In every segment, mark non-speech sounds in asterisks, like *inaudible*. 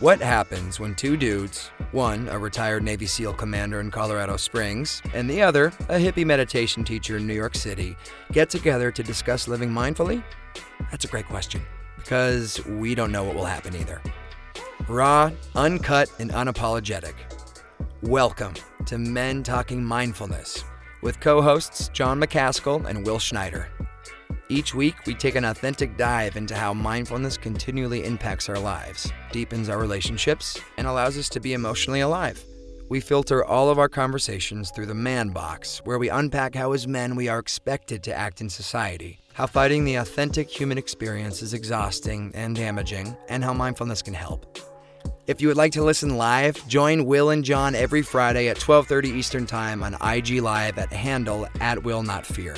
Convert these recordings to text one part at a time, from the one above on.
What happens when two dudes, one a retired Navy SEAL commander in Colorado Springs, and the other a hippie meditation teacher in New York City, get together to discuss living mindfully? That's a great question, because we don't know what will happen either. Raw, uncut, and unapologetic. Welcome to Men Talking Mindfulness with co hosts Jon Macaskill and Will Schneider. Each week, we take an authentic dive into how mindfulness continually impacts our lives, deepens our relationships, and allows us to be emotionally alive. We filter all of our conversations through the man box, where we unpack how, as men, we are expected to act in society, how fighting the authentic human experience is exhausting and damaging, and how mindfulness can help. If you would like to listen live, join Will and John every Friday at 12:30 Eastern Time on IG Live at handle at Will Not Fear.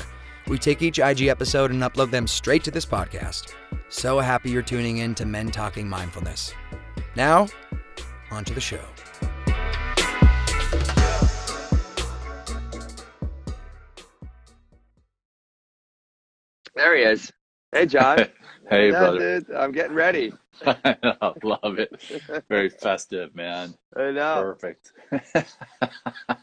We take each IG episode and upload them straight to this podcast. So happy you're tuning in to Men Talking Mindfulness. Now, on to the show. There he is. Hey, John. *laughs* hey, Yeah, brother. dude, I'm getting ready. *laughs* I know, love it. Very festive, man. I know. Perfect.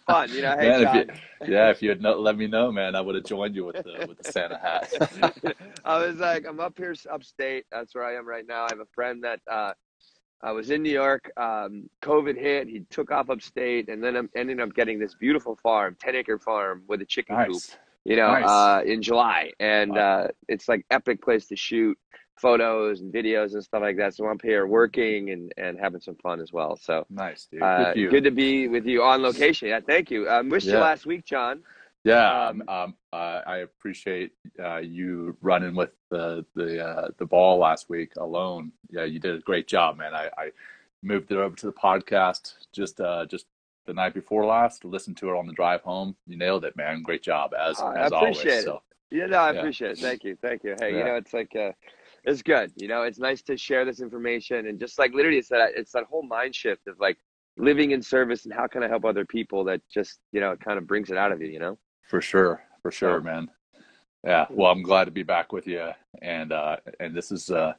Fun, you know. Hey, Man, if you- yeah, if you had not let me know, man, I would have joined you with the with the Santa hat. *laughs* I was like, I'm up here, upstate. That's where I am right now. I have a friend that uh, I was in New York. Um, COVID hit. He took off upstate, and then I'm ending up getting this beautiful farm, 10 acre farm with a chicken coop. nice. You know, Nice. uh, in July, and Wow. uh, it's like epic place to shoot photos and videos and stuff like that. So I'm here working and and having some fun as well. So. Nice, dude. Uh, Good good to be with you on location. Yeah, thank you. I um, missed you last week, John. Yeah, Um, um, um, uh, I appreciate uh, you running with the the uh, the ball last week alone. Yeah, you did a great job, man. I, I moved it over to the podcast just uh, just the night before last. Listened to it on the drive home. You nailed it, man. Great job as I as always. appreciate it. So Yeah, no, I Yeah. appreciate it. Thank you, thank you. Hey, you know, it's like, uh, it's good. You know, it's nice to share this information and just like literally, it's that it's that whole mind shift of like living in service and how can I help other people that just you know it kind of brings it out of you. You know. for sure, for sure, So- man. Yeah. Well, I'm glad to be back with you, and uh, and this is uh,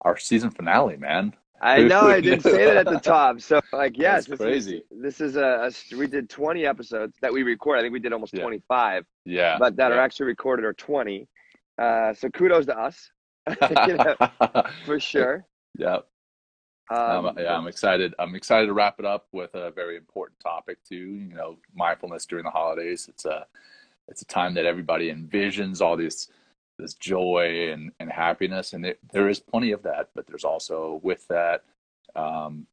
our season finale, man. I know I didn't say that at the *laughs* top. So like, yes, That's this crazy. Is, this is a, a we did 20 episodes that we record. I think we did almost Yeah. 25. Yeah. but that are actually recorded are 20. Uh, so kudos to us *laughs* you know, *laughs* for sure. yeah. Um, Um, yeah, I'm excited. I'm excited to wrap it up with a very important topic too. You know, mindfulness during the holidays. It's a it's a time that everybody envisions all this this joy and, and happiness, and it, there is plenty of that. But there's also with that um,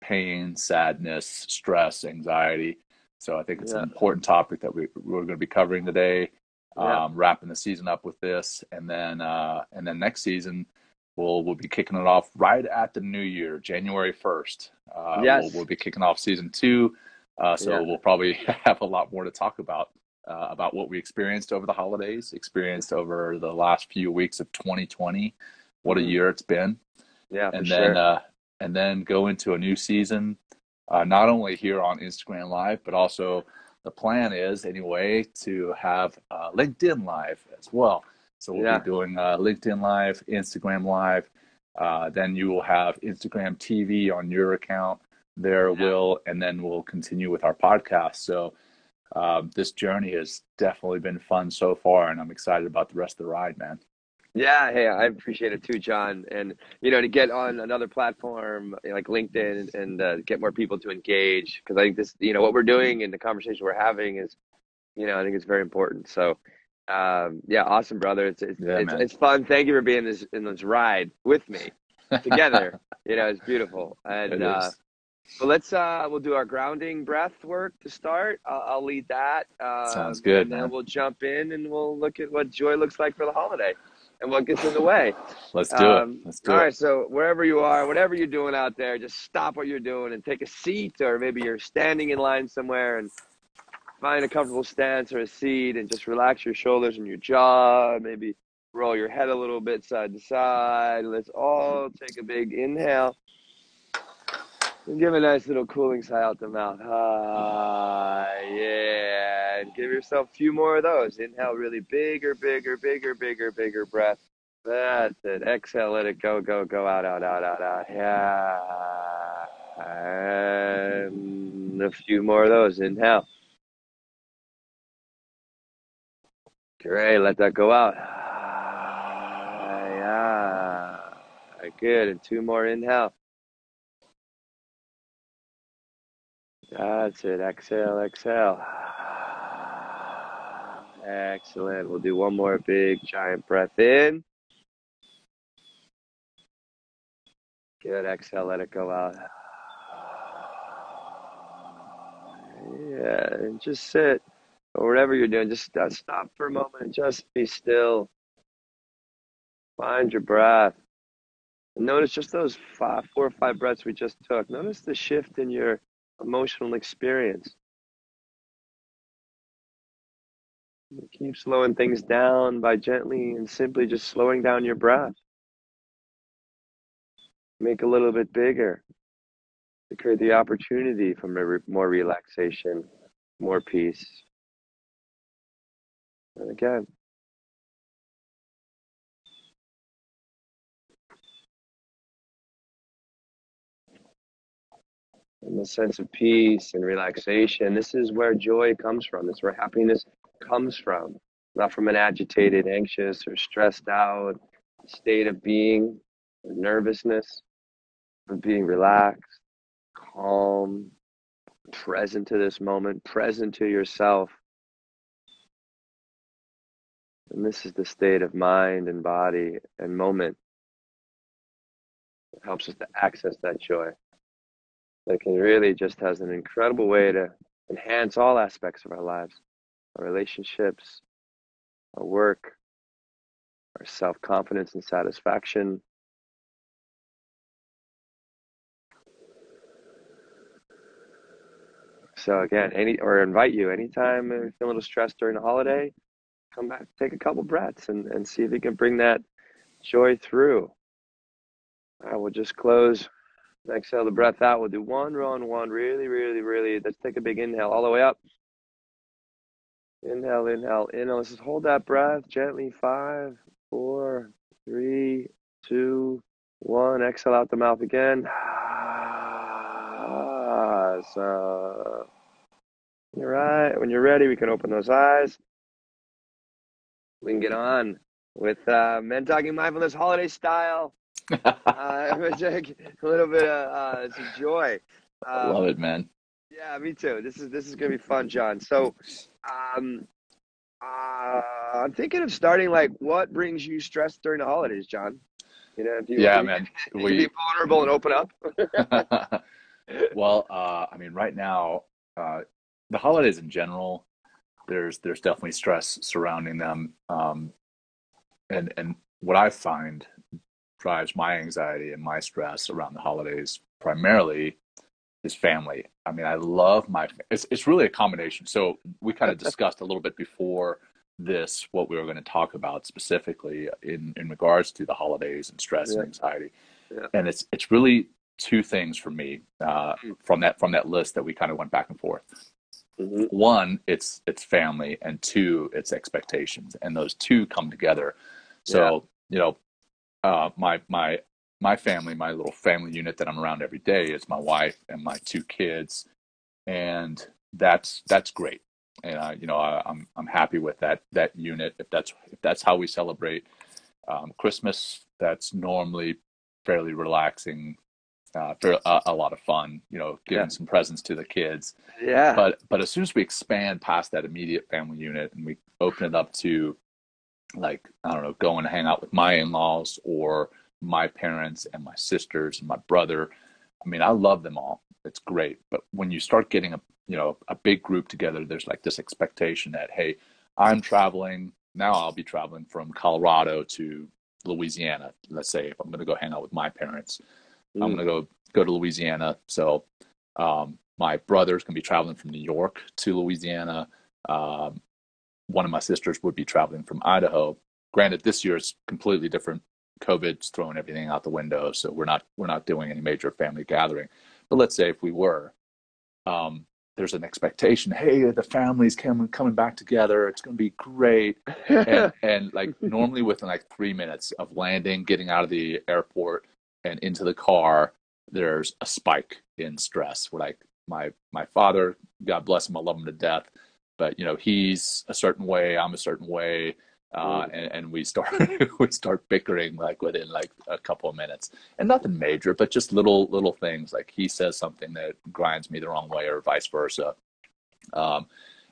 pain, sadness, stress, anxiety. So I think it's Yeah. an important topic that we we're going to be covering today. Yeah. Um, wrapping the season up with this, and then uh, and then next season we'll we'll be kicking it off right at the new year, January first. Uh, Yes. we'll, we'll be kicking off season two, uh, so Yeah. we'll probably *laughs* have a lot more to talk about uh, about what we experienced over the holidays, experienced over the last few weeks of 2020. What a Mhm. year it's been, yeah, for and sure. then uh, and then go into a new season, uh, not only here on Instagram Live, but also the plan is anyway to have uh, LinkedIn Live as well. So we'll Yeah. be doing uh, LinkedIn Live, Instagram Live. Uh, then you will have Instagram TV on your account. There Yeah. will, and then we'll continue with our podcast. So um, this journey has definitely been fun so far, and I'm excited about the rest of the ride, man. Yeah, hey, I appreciate it too, John. And you know, to get on another platform like LinkedIn and uh, get more people to engage, because I think this, you know, what we're doing and the conversation we're having is, you know, I think it's very important. So, um, yeah, awesome, brother. It's it's Yeah, it's, it's fun. Thank you for being this in this ride with me together. *laughs* you know, it's beautiful. And It uh. Well, let's uh, we'll do our grounding breath work to start. I'll, I'll lead that. Um, Sounds good, And then man. we'll jump in and we'll look at what joy looks like for the holiday and what gets in the way. *laughs* Let's do Um, it. Let's do all it. right, so wherever you are, whatever you're doing out there, just stop what you're doing and take a seat, or maybe you're standing in line somewhere and find a comfortable stance or a seat and just relax your shoulders and your jaw. Maybe roll your head a little bit side to side. Let's all take a big inhale and give a nice little cooling sigh out the mouth. Ah, yeah. And give yourself a few more of those. Inhale really bigger, bigger, bigger, bigger, bigger breath. That's it. Exhale, let it go, go, go out, out, out, out, out. Yeah. And a few more of those. Inhale. Great. Let that go out. Yeah. Good. And two more. Inhale. That's it. Exhale, exhale. Excellent. We'll do one more big giant breath in. Good. Exhale, let it go out. Yeah, and just sit or whatever you're doing. Just uh, stop for a moment and just be still. Find your breath. Notice just those five, four or five breaths we just took. Notice the shift in your emotional experience. Keep slowing things down by gently and simply just slowing down your breath. Make a little bit bigger to create the opportunity for more relaxation, more peace. And again, and the sense of peace and relaxation. This is where joy comes from. Is where happiness comes from, not from an agitated, anxious, or stressed out state of being, or nervousness, but being relaxed, calm, present to this moment, present to yourself. And this is the state of mind and body and moment that helps us to access that joy that can really just has an incredible way to enhance all aspects of our lives our relationships our work our self-confidence and satisfaction. So again any or invite you anytime you feel a little stressed during the holiday come back take a couple breaths and, and see if you can bring that joy through. I will just close Exhale the breath out. We'll do one, run, one. Really, really, really. Let's take a big inhale all the way up. Inhale, inhale, inhale. Let's just hold that breath gently. Five, four, three, two, one. Exhale out the mouth again. So, you're right. When you're ready, we can open those eyes. We can get on with uh, Men Talking Mindfulness holiday style uh, *laughs* a little bit of uh, it's a joy. Um, Love it, man. Yeah, me too. This is this is gonna be fun, John. So, um, uh, I'm thinking of starting like what brings you stress during the holidays, John. You know, you, yeah, man. we be vulnerable and open up. *laughs* *laughs* well, uh, I mean, right now, uh, the holidays in general, there's there's definitely stress surrounding them, um, and and what I find drives my anxiety and my stress around the holidays primarily is family. I mean, I love my. It's it's really a combination. So we kind of discussed a little bit before this what we were going to talk about specifically in in regards to the holidays and stress yeah. and anxiety. Yeah. And it's it's really two things for me uh, mm-hmm. from that from that list that we kind of went back and forth. Mm-hmm. One, it's it's family, and two, it's expectations, and those two come together. So yeah. you know, uh, my my my family, my little family unit that I'm around every day is my wife and my two kids, and that's that's great. And uh, you know, I, am I'm, I'm happy with that that unit. If that's if that's how we celebrate um, Christmas, that's normally fairly relaxing, uh, for a, a, lot of fun. You know, giving yeah. some presents to the kids. Yeah. But but as soon as we expand past that immediate family unit and we open it up to like I don't know, go and hang out with my in-laws or my parents and my sisters and my brother. I mean, I love them all. It's great. But when you start getting a you know a big group together, there's like this expectation that hey, I'm traveling now. I'll be traveling from Colorado to Louisiana. Let's say if I'm going to go hang out with my parents, mm. I'm going to go go to Louisiana. So um, my brother's going to be traveling from New York to Louisiana. Um, one of my sisters would be traveling from Idaho. Granted, this year is completely different. COVID's throwing everything out the window, so we're not we're not doing any major family gathering. But let's say if we were, um, there's an expectation. Hey, the family's coming coming back together. It's going to be great. and, *laughs* and like normally within like three minutes of landing, getting out of the airport and into the car, there's a spike in stress. We're like my my father, God bless him, I love him to death, but you know he's a certain way, I'm a certain way uh, and, and, we start *laughs* we start bickering like within like a couple of minutes. And nothing major but just little little things. Like he says something that grinds me the wrong way or vice versa. Um,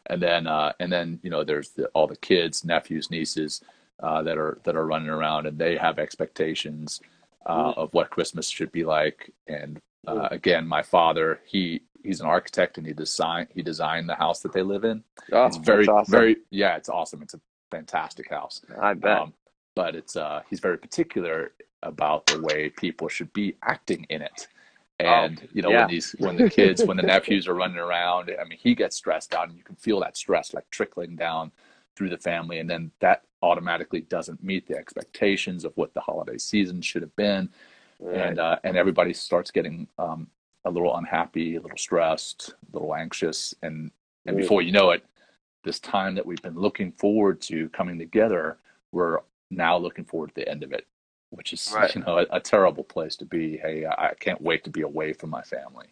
and then uh, and then you know there's the, all the kids nephews nieces uh, that are that are running around and they have expectations uh, of what christmas should be like. And uh, again my father he he's an architect and he designed he designed the house that they live in. Oh, it's very awesome. very yeah, it's awesome. It's a fantastic house. I bet. Um, but it's uh, he's very particular about the way people should be acting in it. Oh, and oh, you know yeah. when these when the kids when the *laughs* nephews are running around, I mean he gets stressed out, and you can feel that stress like trickling down through the family, and then that automatically doesn't meet the expectations of what the holiday season should have been, right. and uh, and everybody starts getting um, a little unhappy, a little stressed, a little anxious, and and before you know it, this time that we've been looking forward to coming together, we're now looking forward to the end of it, which is right. you know a, a, terrible place to be. Hey, I, can't wait to be away from my family.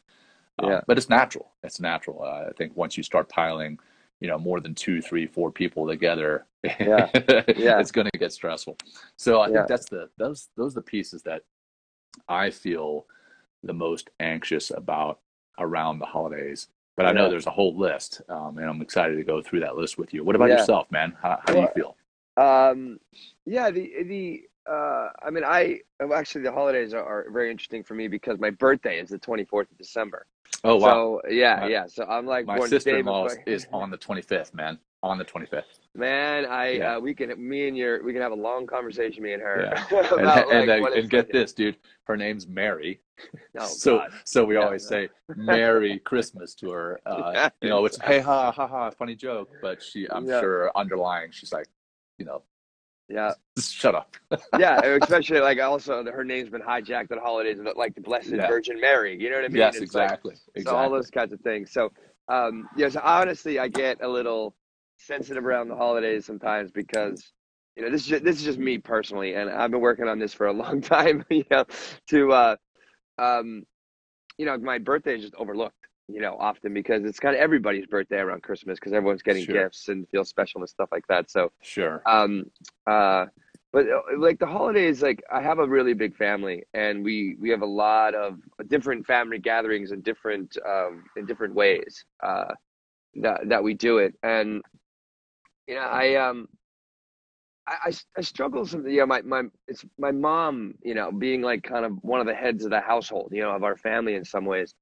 Um, yeah. Um, but it's natural. It's natural. Uh, I think once you start piling, you know, more than two, three, four people together, yeah. *laughs* yeah. it's going to get stressful. So I yeah. think that's the those those are the pieces that I feel the most anxious about around the holidays but I know there's a whole list, um, and I'm excited to go through that list with you. What about yeah. yourself, man? How, how well, do you feel? Um, yeah, the the uh, I mean, I actually the holidays are, are, very interesting for me because my birthday is the 24th of December. Oh wow! So yeah, my, yeah. So I'm like my sister-in-law is on the 25th, man. On the 25th. Man, I yeah. uh, we can me and your we can have a long conversation, me and her. Yeah. *laughs* about, and, like, and, and get this, dude. Her name's Mary. Oh, *laughs* so God. so we yeah, always say Merry Christmas to her. *laughs* Uh, you know, it's hey ha ha ha funny joke, but she I'm sure underlying she's like, you know, yeah. Shut up. yeah, especially like also her name's been hijacked at holidays, like the Blessed yeah. Virgin Mary. You know what I mean? Yes, it's exactly. Like, exactly. So all those kinds of things. So um, yeah, so honestly, I get a little sensitive around the holidays sometimes because you know this is just, this is just me personally, and I've been working on this for a long *laughs* time. You know, to uh, um, you know, my birthday is just overlooked. You know, often because it's kind of everybody's birthday around Christmas because everyone's getting sure. gifts and feels special and stuff like that. So sure. Um, uh, but uh, like the holidays, like I have a really big family, and we we have a lot of different family gatherings in different um, in different ways uh, that that we do it, and you know, I um, I, I, I struggle some. You know, my my it's my mom. You know, being like kind of one of the heads of the household. You know, of our family in some ways.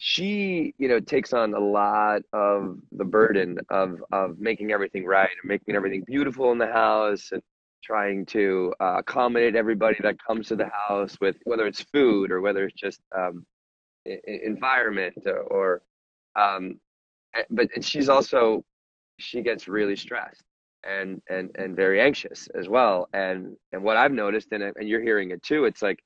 She, you know, takes on a lot of the burden of of making everything right and making everything beautiful in the house and trying to uh, accommodate everybody that comes to the house with whether it's food or whether it's just um, environment or, or um, but she's also she gets really stressed and and and very anxious as well. And and what i've noticed and and you're hearing it too it's like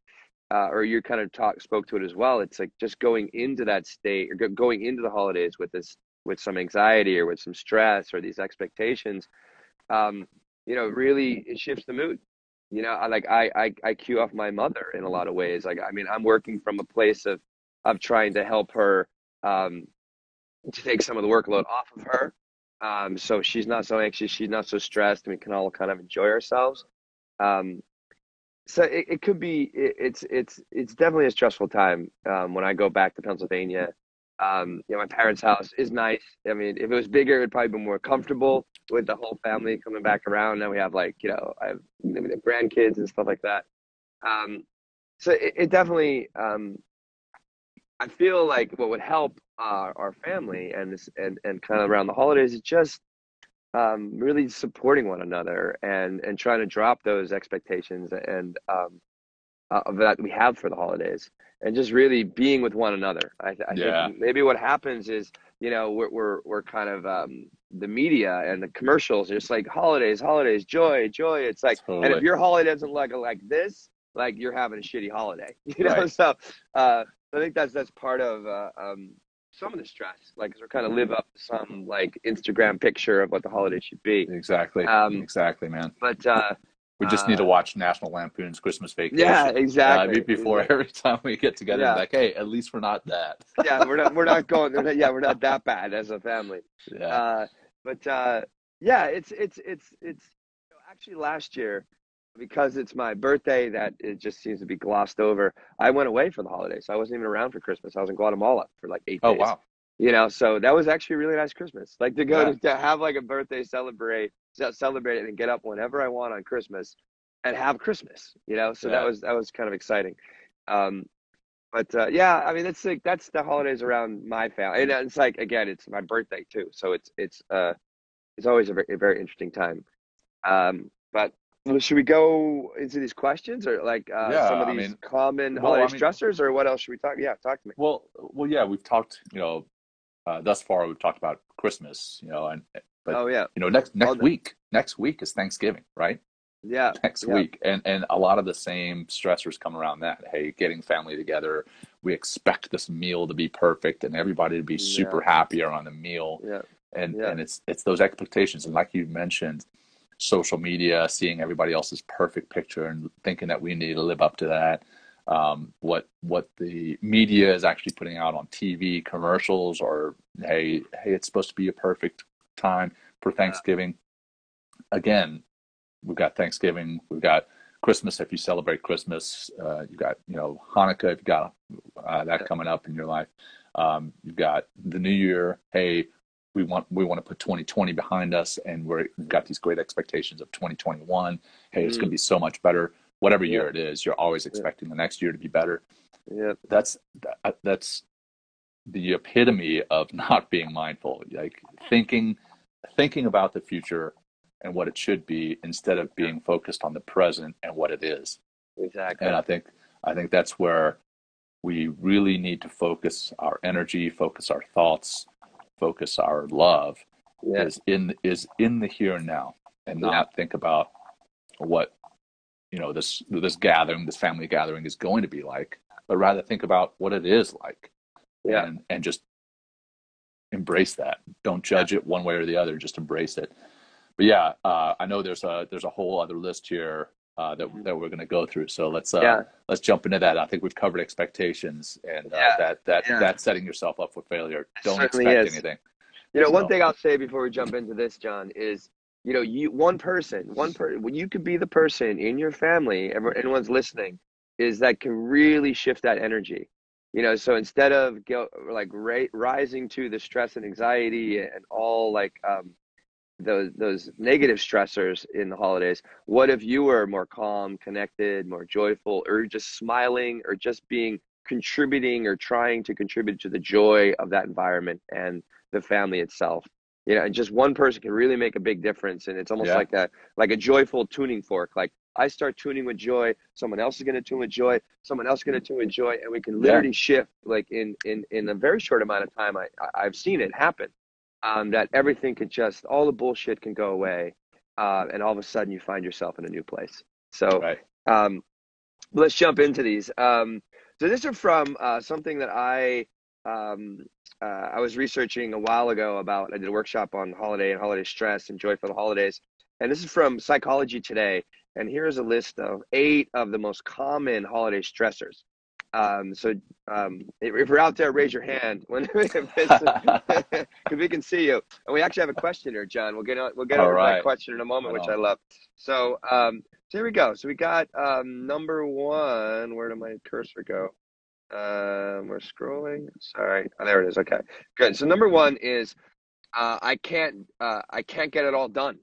uh, or you kind of talk spoke to it as well it's like just going into that state or going into the holidays with this with some anxiety or with some stress or these expectations um you know really it shifts the mood. You know I, like I, I i cue off my mother in a lot of ways. Like i mean i'm working from a place of of trying to help her um to take some of the workload off of her um, so she's not so anxious, she's not so stressed, and we can all kind of enjoy ourselves. Um, so it, it could be it, it's it's it's definitely a stressful time um, when I go back to Pennsylvania. Um, you know, my parents' house is nice. I mean, if it was bigger, it'd probably be more comfortable with the whole family coming back around. Now we have like you know, I have grandkids and stuff like that. Um, so it, it definitely um, I feel like what would help our, our family and this and, and kind of around the holidays is just um, really supporting one another and and trying to drop those expectations and um, uh, that we have for the holidays and just really being with one another. I, I yeah. think maybe what happens is you know we're we're, we're kind of um, the media and the commercials just like holidays, holidays, joy, joy. It's like totally. and if your holiday doesn't look like this, like you're having a shitty holiday, *laughs* you know. Right. So uh, I think that's that's part of uh, um, some of the stress, like we're kind of live up to some like Instagram picture of what the holiday should be. Exactly. Um, exactly, man. But uh, We just need to uh, watch National Lampoon's Christmas Vacation. yeah, uh, exactly. be- before every time we get together, Yeah. like, hey, at least we're not that. yeah, we're not we're not going. we're not- Yeah, we're not that *laughs* bad as a family. Yeah. Uh, but uh, yeah, it's it's it's it's actually last year because it's my birthday that it just seems to be glossed over. I went away for the holidays. I wasn't even around for Christmas. I was in Guatemala for like eight oh days. Oh wow. You know, so that was actually a really nice Christmas. Like to go Yeah. to, to have like a birthday celebrate, celebrate it, and get up whenever I want on Christmas, and have Christmas. You know, so that was that was kind of exciting. Um, but uh, yeah, I mean, it's like that's the holidays around my family, and it's like again, it's my birthday too, so it's it's uh, it's always a very, a very interesting time. Um, but well, should we go into these questions or like uh, Yeah, some of I these mean- common well, holiday I mean- stressors, or what else should we talk? Yeah, talk to me. Well, well, yeah, we've talked. You know, uh, thus far we've talked about Christmas. You know, and but oh yeah, you know, next next All week, next week is Thanksgiving, right? yeah, *laughs* next Yeah. week and and a lot of the same stressors come around that hey getting family together we expect this meal to be perfect and everybody to be super happy around the meal yeah, and Yeah. and it's it's those expectations and like you mentioned social media seeing everybody else's perfect picture and thinking that we need to live up to that. Um, what what the media is actually putting out on TV commercials or hey hey it's supposed to be a perfect time for Thanksgiving. Again we've got Thanksgiving we've got Christmas if you celebrate Christmas uh, you've got you know Hanukkah if you got uh, that coming up in your life. Um, you've got the new year hey we want we want to put 2020 behind us and we're, we've got these great expectations of 2021 hey it's Mm. going to be so much better. Whatever year it is you're always expecting the next year to be better. Yeah, that's that, that's the epitome of *laughs* not being mindful. Like thinking thinking about the future and what it should be instead of being focused on the present and what it is. Exactly. and i think i think that's where we really need to focus our energy focus our thoughts focus our love yeah, is in is in the here and now and Yeah. not think about what you know this this gathering this family gathering is going to be like but rather think about what it is like. Yeah, and and just embrace that. Don't judge it one way or the other just embrace it. But yeah uh, i know there's a there's a whole other list here uh, that that we're going to go through so let's uh, Yeah. let's jump into that i think we've covered expectations and uh, Yeah. that that Yeah. that's setting yourself up for failure don't expect is. anything You know, one thing I'll say before we jump into this, John, is you know, you one person, one person, you could be the person in your family, ever, anyone's listening, is that can really shift that energy. You know, so instead of go, like ra- rising to the stress and anxiety and all like um, those those negative stressors in the holidays, what if you were more calm, connected, more joyful, or just smiling, or just being contributing or trying to contribute to the joy of that environment and the family itself? You know, and just one person can really make a big difference, and it's almost Yeah. like a like a joyful tuning fork. Like I start tuning with joy, someone else is going to tune with joy, someone else is going to tune with joy, and we can literally shift like in in in a very short amount of time. I- I've seen it happen. Um, that everything could just all the bullshit can go away, uh, and all of a sudden you find yourself in a new place. So right um, let's jump into these. Um, so this are from uh, something that I um, uh, I was researching a while ago about. I did a workshop on holiday and holiday stress and joy for the holidays, and this is from Psychology Today. And here's a list of eight of the most common holiday stressors. Um, so um, if, you're out there, raise your hand *laughs* when because *laughs* we can see you. And we actually have a question here, John. We'll get on, we'll get All over to that question in a moment, Right which. I love. So um, so here we go. So we got um, number one. Where did my cursor go? Um, we're scrolling. Sorry. Oh, there it is. Okay, good. So number one is uh, I can't uh, I can't get it all done.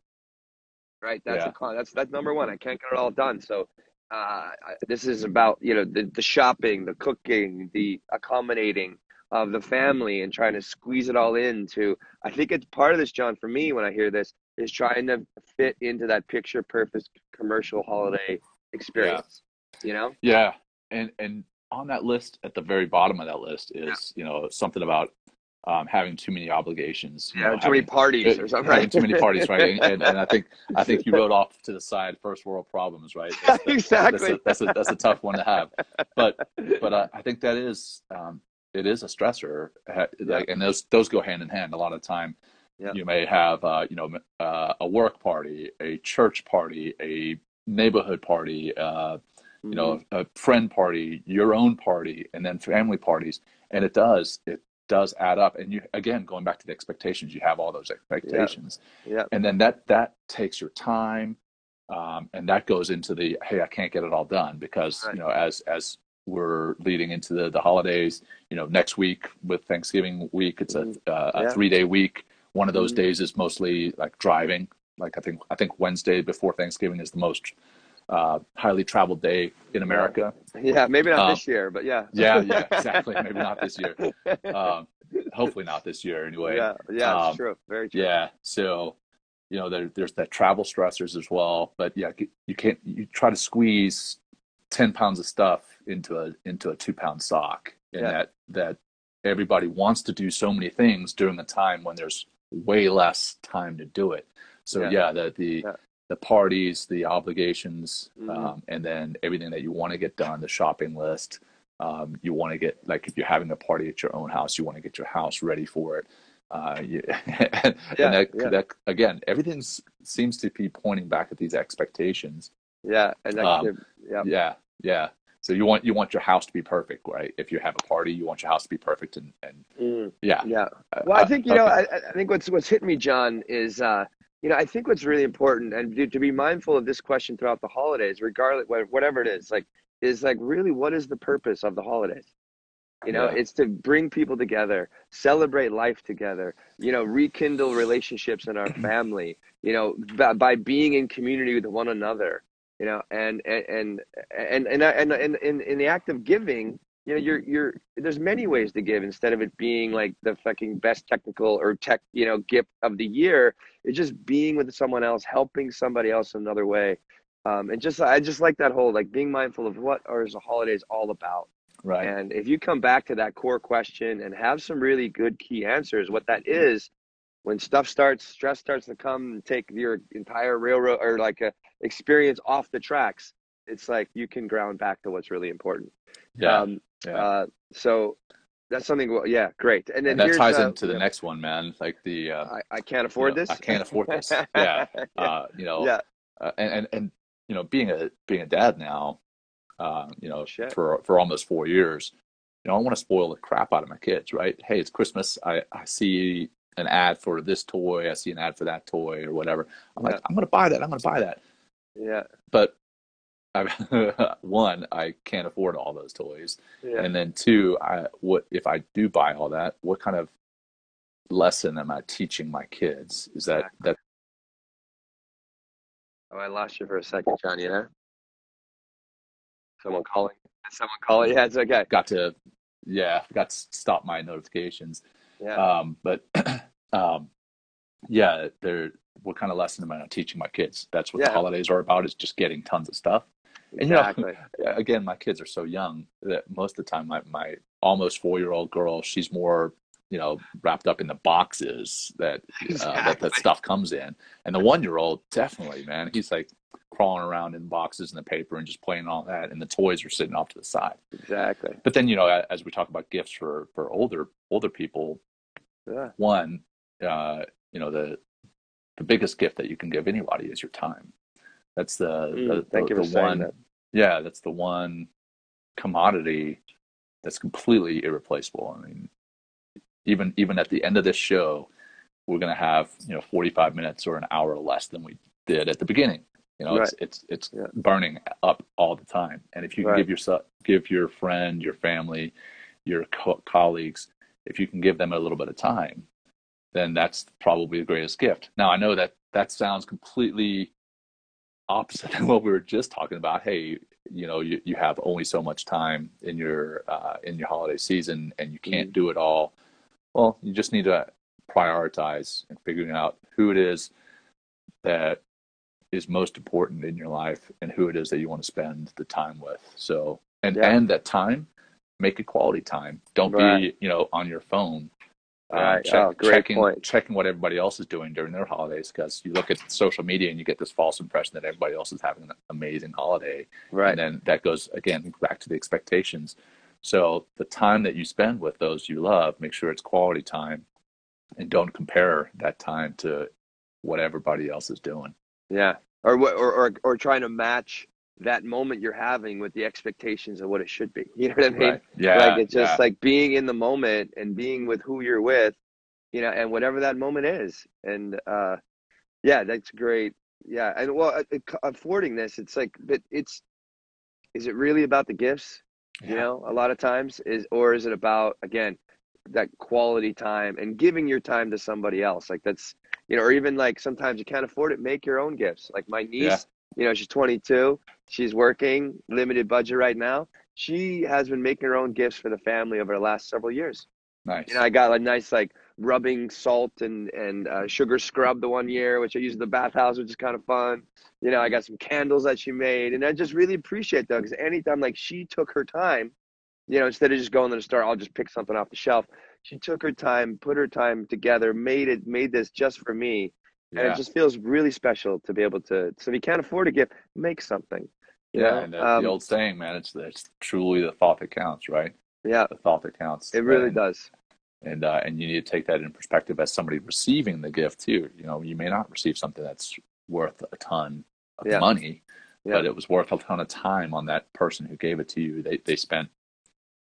Right. That's Yeah. a. That's that's number one. I can't get it all done. So uh, this is about you know the the shopping, the cooking, the accommodating of the family, and trying to squeeze it all into. I think it's part of this, John. For me, when I hear this, is trying to fit into that picture perfect commercial holiday experience. You know. Yeah, and and on that list, at the very bottom of that list is you know something about um, having too many obligations. you Yeah. know, Too many having- parties or something. Right. too many parties, right? And, and I think *laughs* I think you wrote off to the side first world problems, right? That's, that's, exactly. a, that's a that's a tough one to have, but but I, I think that is um, it is a stressor. Like, and those those go hand in hand. A lot of time, Yeah. you may have uh, you know uh, a work party, a church party, a neighborhood party, uh, you know, Mm-hmm. a friend party, your own party, and then family parties, and it does it does add up. And you again going back to the expectations, you have all those expectations, yeah, and then that that takes your time, um, and that goes into the hey, I can't get it all done because Right. you know as as we're leading into the, the holidays, you know, next week with Thanksgiving week, it's a, Mhm. uh, a Yeah. three day week. One of those Mhm. days is mostly like driving. Like I think I think Wednesday before Thanksgiving is the most uh, highly traveled day in America. yeah. Maybe not Um, this year, but yeah. Yeah, *laughs* yeah, exactly. Maybe not this year. Um, hopefully not this year anyway. Yeah, yeah, Um, true. Very true. Yeah. So, you know, there, there's that travel stressors as well. But yeah, you can't. You try to squeeze ten pounds of stuff into a into a two pound sock, and Yeah. that that everybody wants to do so many things during a time when there's way less time to do it. So Yeah. yeah, the the Yeah. The parties, the obligations, Mhm. um, and then everything that you want to get done, the shopping list. Um, you want to get like if you're having a party at your own house, you want to get your house ready for it. Uh, *laughs* you, and Yeah, that, yeah. that again, everything seems to be pointing back at these expectations. Yeah, and that, Um, yeah, Yeah, yeah. So you want you want your house to be perfect, right? If you have a party, you want your house to be perfect, and and Mm, yeah. yeah. Uh, Well, I think you know. okay. I, I think what's what's hitting me, John, is uh, you know I think what's really important, and to, to be mindful of this question throughout the holidays, regardless whatever it is, like is like really what is the purpose of the holidays? You know, Yeah. it's to bring people together, celebrate life together. You know, rekindle relationships in our *clears throat* family. You know, by, by being in community with one another. You know, and and and and and and, and in, in the act of giving, you know you're you're there's many ways to give instead of it being like the fucking best technical or tech you know gift of the year it's just being with someone else helping somebody else another way um and just i just like that whole like being mindful of what are the holidays all about right. and if you come back to that core question and have some really good key answers what that is when stuff starts stress starts to come and take your entire railroad or like a experience off the tracks it's like you can ground back to what's really important yeah. um, yeah. uh, so that's something. Well, yeah, great. And then and that ties uh, into the yeah, next one, man. Like the uh, I, I can't afford know, this. I can't afford this. *laughs* Yeah. uh, you know, yeah. uh, and, and and you know, being a being a dad now, uh, you know, Shit. for for almost four years, you know, I want to spoil the crap out of my kids, right? Hey, it's Christmas. I I see an ad for this toy. I see an ad for that toy or whatever. I'm Yeah. like, I'm gonna buy that. I'm gonna buy that. Yeah. But I, *laughs* one, I can't afford all those toys, Yeah. and then two, I what if I do buy all that? What kind of lesson am I teaching my kids? Is that that oh, I lost you for a second, John. You there? Someone calling? Someone calling? *laughs* Yeah, it's okay. got to yeah got to stop my notifications Yeah. um but *clears throat* um yeah they're what kind of lesson am i teaching my kids that's what the holidays are about is just getting tons of stuff and, *laughs* you know, exactly. again my kids are so young that most of the time my, my almost four year old girl she's more you know wrapped up in the boxes that uh, that Exactly. that stuff comes in and the one year old definitely man he's like crawling around in boxes and the paper and just playing all that and the toys are sitting off to the side Exactly. but then you know as we talk about gifts for for older older people Yeah. one uh you know the the biggest gift that you can give anybody is your time that's the Mm, the, thank the, you for the saying one that. yeah that's the one commodity that's completely irreplaceable i mean even even at the end of this show we're going to have you know 45 minutes or an hour less than we did at the beginning you know it's it's it's Yeah. burning up all the time and if you can Right. give yourself give your friend your family your co- colleagues if you can give them a little bit of time then that's probably the greatest gift now i know that that sounds completely opposite of *laughs* what we were just talking about hey you know you, you have only so much time in your uh, in your holiday season and you can't do it all well you just need to prioritize and figuring out who it is that is most important in your life and who it is that you want to spend the time with so and Yeah. and that time make it quality time don't Right. be you know on your phone Um, right. check- Oh, great checking point. checking what everybody else is doing during their holidays because you look at social media and you get this false impression that everybody else is having an amazing holiday Right. and then that goes again back to the expectations So the time that you spend with those you love, make sure it's quality time and don't compare that time to what everybody else is doing. Yeah. Or or, or or trying to match that moment you're having with the expectations of what it should be. *laughs* You know what I mean? Right. Yeah. like it's just yeah. like being in the moment and being with who you're with, you know, and whatever that moment is. And uh yeah, that's great. Yeah. And well, uh, affording this, it's like but it's is it really about the gifts? You know, a lot of times is or is it about again that quality time and giving your time to somebody else? Like that's you know, or even like sometimes you can't afford it, make your own gifts. Like my niece, Yeah. You know, she's 22, she's working, limited budget right now. She has been making her own gifts for the family over the last several years. Nice. You know, I got a nice like rubbing salt and and uh, sugar scrub the one year, which I used in the bathhouse, which is kind of fun. You know, I got some candles that she made, and I just really appreciate that because anytime like she took her time, you know, instead of just going to the store, I'll just pick something off the shelf. She took her time, put her time together, made it, made this just for me, and yeah. it just feels really special to be able to. So if you can't afford a gift, make something. you yeah. know? Um, the old saying, man, it's, it's truly the thought that counts, right? Yeah, The thought that counts. it really and, does. And, uh, and you need to take that in perspective as somebody receiving the gift too. You know, you may not receive something that's worth a ton of Yeah. money, Yeah. but it was worth a ton of time on that person who gave it to you. They, they spent,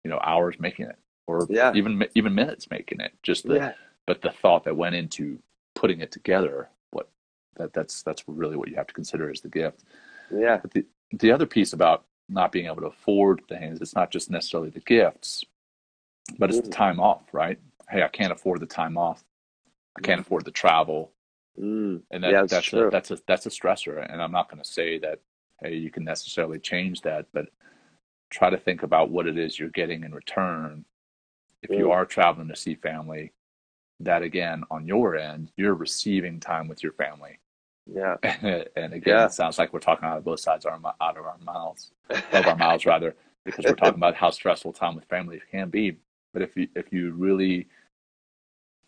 you know, hours making it or Yeah. even, even minutes making it just the, but the thought that went into putting it together what that that's that's really what you have to consider as the gift. Yeah, but the the other piece about not being able to afford things it's not just necessarily the gifts but it's the Mm. time off right? Hey i can't afford the time off. I can't afford the travel. Mm, and that, Yeah, that's that's a that's a that's a stressor. And i'm not going to say that hey you can necessarily change that but try to think about what it is you're getting in return. If you Mm. are traveling to see family that again on your end you're receiving time with your family yeah, *laughs* and again Yeah. it sounds like we're talking out of both sides of our, out of our mouths *laughs* of our mouths rather because we're talking *laughs* about how stressful time with family can be but if you if you really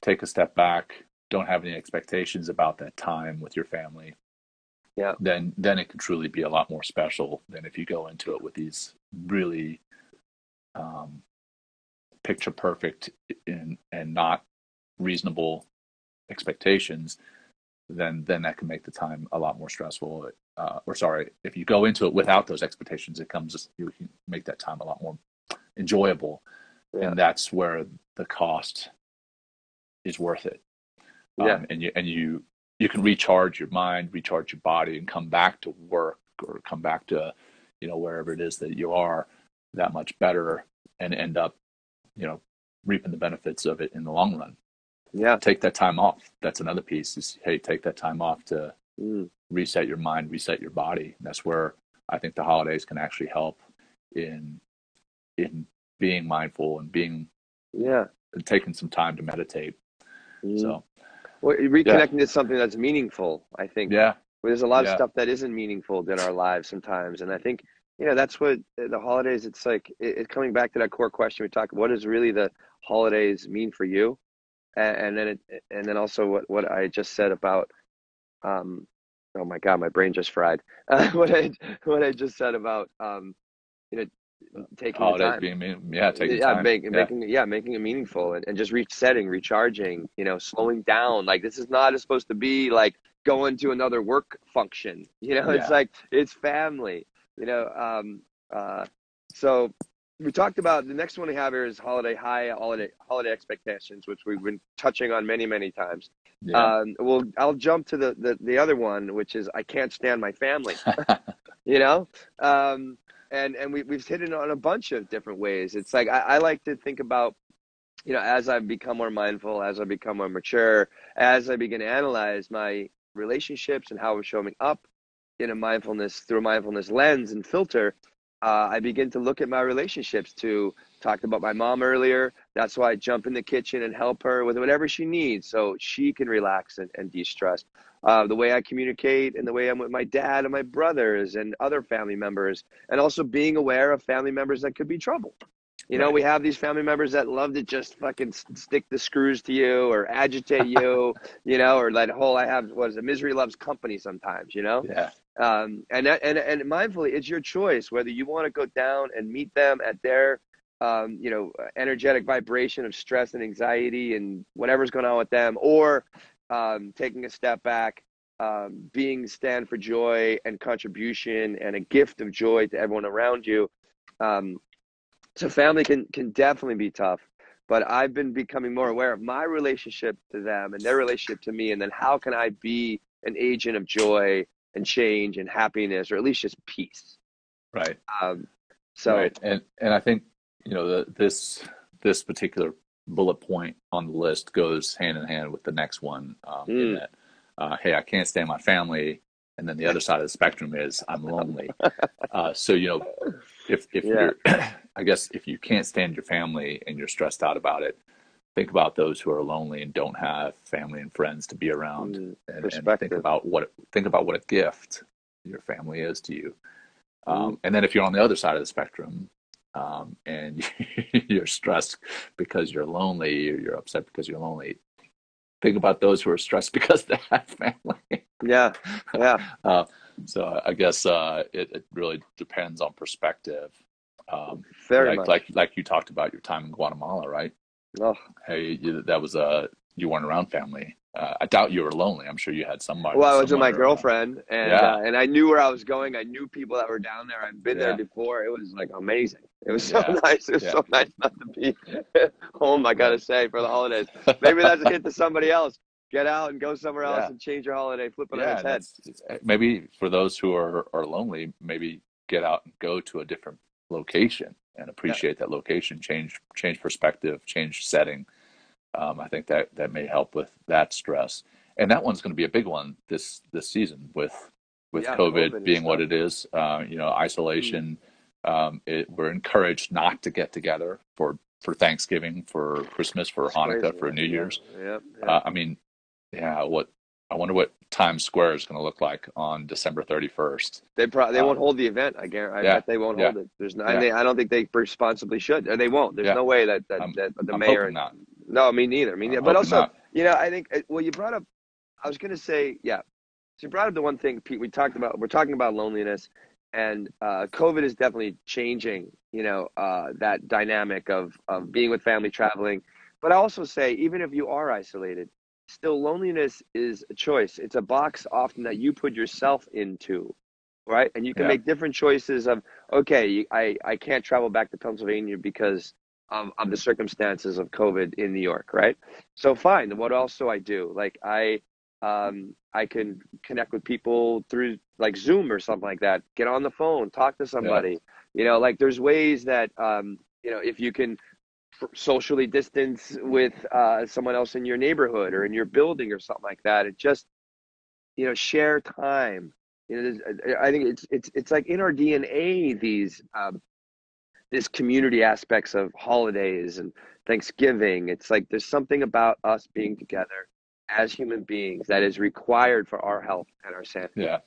take a step back don't have any expectations about that time with your family Yeah. then then it can truly be a lot more special than if you go into it with these really um, picture perfect and and not reasonable expectations then then that can make the time a lot more stressful uh, or sorry if you go into it without those expectations it comes you can make that time a lot more enjoyable Yeah. and that's where the cost is worth it um, Yeah. and you and you you can recharge your mind recharge your body and come back to work or come back to you know wherever it is that you are that much better and end up you know reaping the benefits of it in the long run yeah, take that time off that's another piece is hey take that time off to mm, reset your mind reset your body that's where i think the holidays can actually help in in being mindful and being yeah. and taking some time to meditate mm. so Well, reconnecting to something that's meaningful, I think. yeah There's a lot of stuff that isn't meaningful in our lives sometimes, and I think you know that's what uh, the holidays. It's like it, it's coming back to that core question we talked. About, what does really the holidays mean for you? And, and then it, and then also what what I just said about. Um, oh my God, my brain just fried. Uh, *laughs* what I what I just said about um, you know taking holidays time. being mean yeah taking yeah, time make, yeah. making yeah, making it meaningful and, and just resetting, recharging, you know, slowing down. Like this is not supposed to be like going to another work function. *laughs* You know, it's like it's family. You know, um, uh, so we talked about the next one we have here is holiday high holiday holiday expectations, which we've been touching on many many times. yeah. Um, well, I'll jump to the, the the other one, which is I can't stand my family *laughs* you know um and and we, we've hit it on a bunch of different ways it's like I, I like to think about you know as i've become more mindful as i become more mature as i begin to analyze my relationships and how i'm showing up in a mindfulness through a mindfulness lens and filter uh, i begin to look at my relationships to talked about my mom earlier that's why i jump in the kitchen and help her with whatever she needs so she can relax and, and de-stress uh, the way I communicate and the way I'm with my dad and my brothers and other family members, and also being aware of family members that could be trouble. You know, Right. we have these family members that love to just fucking stick the screws to you or agitate you, *laughs* you know, or that whole I have what is it, misery loves company sometimes, you know. yeah Um, and and and mindfully, it's your choice whether you want to go down and meet them at their um, you know, energetic vibration of stress and anxiety and whatever's going on with them, or um, taking a step back, um, being stand for joy and contribution and a gift of joy to everyone around you. Um, so family can can definitely be tough, but I've been becoming more aware of my relationship to them and their relationship to me, and then how can I be an agent of joy and change and happiness, or at least just peace. Right. Um, so right. and and I think you know the, this this particular bullet point on the list goes hand in hand with the next one. Um, mm. in that, uh, hey, I can't stand my family, and then the other side of the spectrum is I'm lonely. *laughs* Uh, so you know, if if yeah. you're, *clears throat* I guess if you can't stand your family and you're stressed out about it, think about those who are lonely and don't have family and friends to be around, mm, and, and, think about what think about what a gift your family is to you. Um, mm. And then if you're on the other side of the spectrum, um, and *laughs* you're stressed because you're lonely, you're upset because you're lonely. Think about those who are stressed *laughs* because they have family. Yeah, yeah. *laughs* uh, so I guess uh, it, it, really depends on perspective. Um, Very like, much. Like like you talked about your time in Guatemala, right? Oh. Hey, you, that was a you weren't around family. Uh, I doubt you were lonely. I'm sure you had somebody. Well, I was with my girlfriend, and yeah. uh, and I knew where I was going. I knew people that were down there. I'd been yeah. there before. It was like amazing. It was so yeah. *laughs* nice. It was so nice not to be *laughs* home. I gotta say for the holidays. *laughs* Maybe that's a hint to somebody else. Get out and go somewhere else and change your holiday. Flip it on its head. It's, maybe for those who are are lonely, maybe get out and go to a different location and appreciate that location. Change change perspective. Change setting um, I think that that may help with that stress, and that one's going to be a big one this this season with with yeah, COVID being what it is. Uh, you know, isolation. Mm. Um, it, we're encouraged not to get together for for Thanksgiving, for Christmas, for That's Hanukkah, crazy. for New Year's. Yeah, yeah. Uh, I mean, yeah. What I wonder what Times Square is going to look like on December 31st. They probably they um, won't hold the event. I guarantee. I yeah, bet they won't yeah, hold it. There's no. Yeah. They, I don't think they responsibly should. They won't. There's no way that that, that the I'm mayor. Not. No, me neither. Me neither. But also, not. you know, I think uh, well, you brought up. I was going to say, yeah. So you brought up the one thing, Pete. We talked about. We're talking about loneliness, and uh, COVID is definitely changing. You know, uh, that dynamic of of being with family, traveling. But I also say, even if you are isolated, still loneliness is a choice. It's a box often that you put yourself into, right? And you can yeah. make different choices of, okay, I I can't travel back to Pennsylvania because of, of the circumstances of COVID in New York, right? So fine. What else do I do? Like I um, I can connect with people through like Zoom or something like that. Get on the phone, talk to somebody. Yeah. You know, like there's ways that um, you know if you can socially distance with uh, someone else in your neighborhood or in your building or something like that. It just you know share time. You know, I think it's it's it's like in our DNA these um, this community aspects of holidays and Thanksgiving. It's like there's something about us being together as human beings that is required for our health and our sanity. Yeah.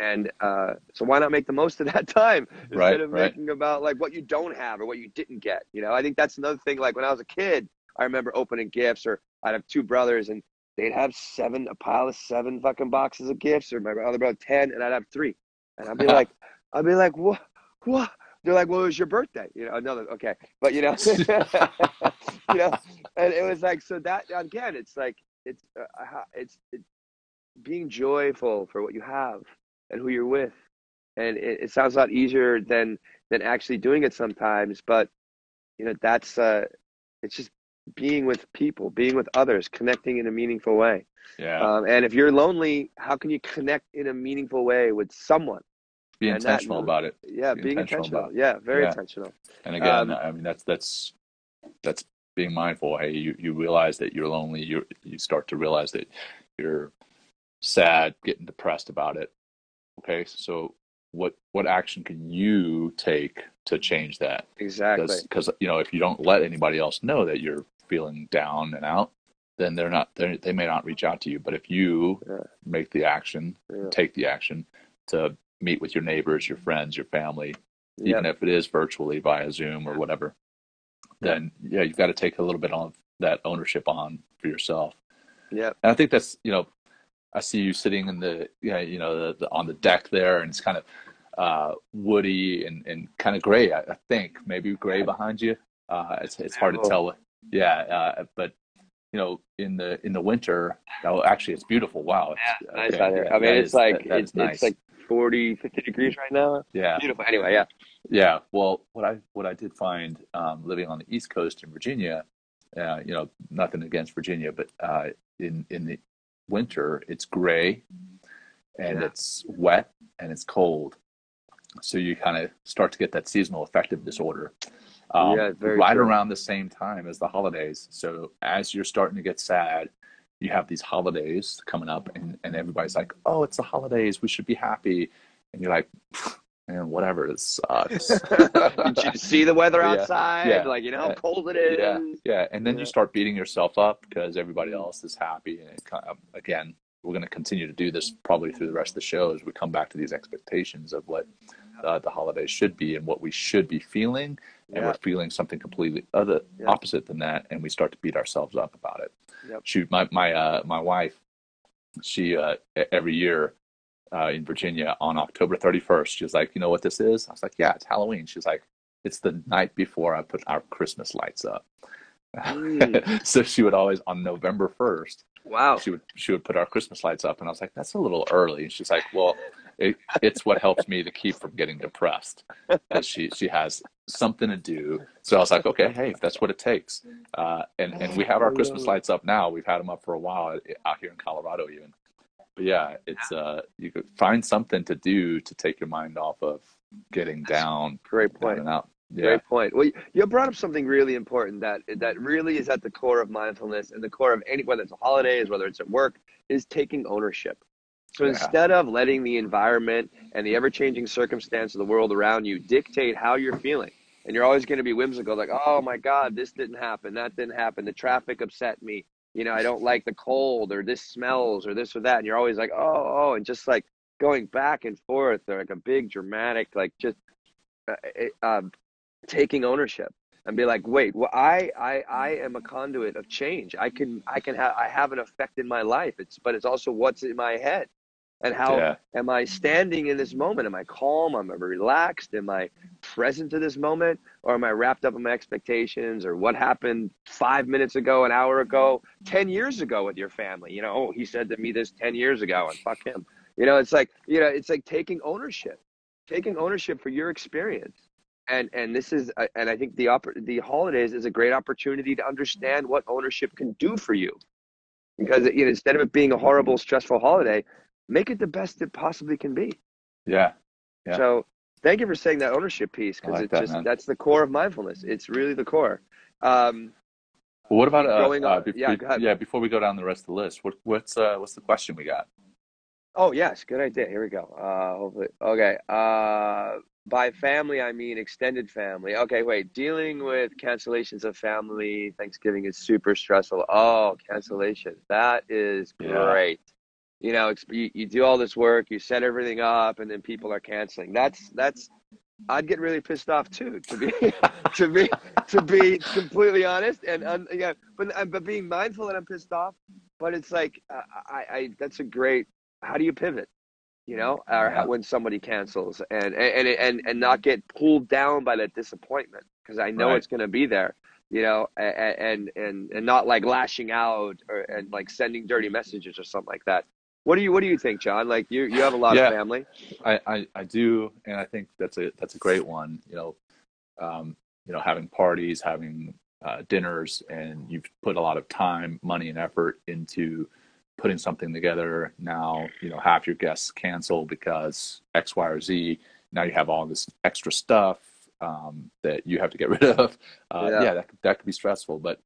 And uh, so why not make the most of that *laughs* time instead right, of right. making about like what you don't have or what you didn't get? You know, I think that's another thing. Like when I was a kid, I remember opening gifts, or I'd have two brothers, and they'd have seven, a pile of seven fucking boxes of gifts, or my other brother ten, and I'd have three, and I'd be *laughs* like, I'd be like, what, what? they're like, well, it was your birthday, you know, another, okay. But, you know, *laughs* you know, and it was like, so that, again, it's like, it's, uh, it's, it's being joyful for what you have and who you're with. And it, it sounds a lot easier than, than actually doing it sometimes. But, you know, that's, uh, it's just being with people, being with others, connecting in a meaningful way. Yeah. Um, and if you're lonely, how can you connect in a meaningful way with someone? be and intentional that, about it. Yeah, be being intentional. intentional. Yeah, very yeah. intentional. And again, um, I mean that's that's that's being mindful. Hey, you, you realize that you're lonely. You you start to realize that you're sad, getting depressed about it. Okay, so what what action can you take to change that? Exactly. Because you know if you don't let anybody else know that you're feeling down and out, then they're not they they may not reach out to you. But if you yeah. make the action, yeah. take the action to meet with your neighbors, your friends, your family, yep. even if it is virtually via Zoom or whatever, then yeah, you've got to take a little bit of that ownership on for yourself. Yeah. And I think that's, you know, I see you sitting in the, you know, the, the, on the deck there and it's kind of uh, woody and, and kind of gray, I, I, think maybe gray behind you. Uh, it's it's hard to tell. Yeah, uh, but you know, in the in the winter, oh, actually, it's beautiful. Wow, it's, yeah, nice okay, out here. I mean, it's is, like that, it's, nice. it's like 40, 50 degrees right now. Yeah, beautiful. Anyway, yeah, yeah. Well, what I what I did find um, living on the East Coast in Virginia, uh, you know, nothing against Virginia, but uh, in in the winter, it's gray and yeah. it's wet and it's cold. So you kind of start to get that seasonal affective disorder. Um, yeah, right true. around the same time as the holidays. So as you're starting to get sad, you have these holidays coming up, and, and everybody's like, "Oh, it's the holidays. We should be happy." And you're like, "Man, whatever. It sucks." *laughs* Did you see the weather *laughs* outside? Yeah, yeah, like you know how cold it is. Yeah, yeah. And then you start beating yourself up because everybody else is happy, and it kind of, again, we're going to continue to do this probably through the rest of the show as we come back to these expectations of what uh, the holidays should be and what we should be feeling and yeah. we're feeling something completely other yeah. opposite than that and we start to beat ourselves up about it yep. shoot my my uh, my wife she uh, every year uh, in virginia on october 31st she's like you know what this is i was like yeah it's halloween she's like it's the night before i put our christmas lights up mm. *laughs* so she would always on november 1st Wow. She would she would put our Christmas lights up, and I was like, "That's a little early." And she's like, "Well, it, it's what helps me to keep from getting depressed." That she she has something to do. So I was like, "Okay, hey, if that's what it takes." Uh, and and we have our Christmas lights up now. We've had them up for a while out here in Colorado, even. But yeah, it's uh, you could find something to do to take your mind off of getting down. Great point. Down and out. Yeah. Great point. Well, you brought up something really important that that really is at the core of mindfulness and the core of any whether it's a holidays, whether it's at work, is taking ownership. So yeah. instead of letting the environment and the ever-changing circumstance of the world around you dictate how you're feeling, and you're always going to be whimsical, like, oh my God, this didn't happen, that didn't happen, the traffic upset me, you know, I don't like the cold, or this smells, or this or that, and you're always like, oh, oh, and just like going back and forth, or like a big dramatic, like just uh, uh, taking ownership and be like wait well i i i am a conduit of change. I can i can have i have an effect in my life. It's but it's also what's in my head and how yeah. am i standing in this moment? Am i calm? Am i relaxed? Am i present to this moment? Or am i wrapped up in my expectations? Or what happened five minutes ago an hour ago 10 years ago with your family? You know oh he said to me this 10 years ago and fuck him. You know it's like you know it's like taking ownership taking ownership for your experience. And and this is uh, and I think the oppor- the holidays is a great opportunity to understand what ownership can do for you, because you know, instead of it being a horrible, stressful holiday, make it the best it possibly can be. Yeah. yeah. So thank you for saying that ownership piece because like it's that, just man. that's the core of mindfulness. It's really the core. Um, well, what about uh, going uh, be- yeah, yeah, before we go down the rest of the list, what, what's uh, what's the question we got? Oh yes, good idea. Here we go. Uh, hopefully, okay. Uh, by family, I mean extended family. Okay, wait. Dealing with cancellations of family Thanksgiving is super stressful. Oh, cancellation. That is great. You know, you, you do all this work, you set everything up, and then people are canceling. That's that's. I'd get really pissed off too, to be *laughs* to be to be completely honest, and um, yeah, but but being mindful that I'm pissed off. But it's like uh, I, I that's a great. How do you pivot? you know, or yeah. when somebody cancels and, and, and, and not get pulled down by that disappointment because I know right. it's going to be there, you know, and, and, and not like lashing out or, and like sending dirty messages or something like that. What do you, what do you think, Jon? Like you, you have a lot yeah, of family. I, I, I do. And I think that's a, that's a great one, you know, um, you know, having parties, having uh, dinners, and you've put a lot of time, money, and effort into putting something together. Now, you know, half your guests cancel because X, Y, or Z. Now you have all this extra stuff um, that you have to get *laughs* rid of. Uh, yeah. yeah, that that could be stressful. But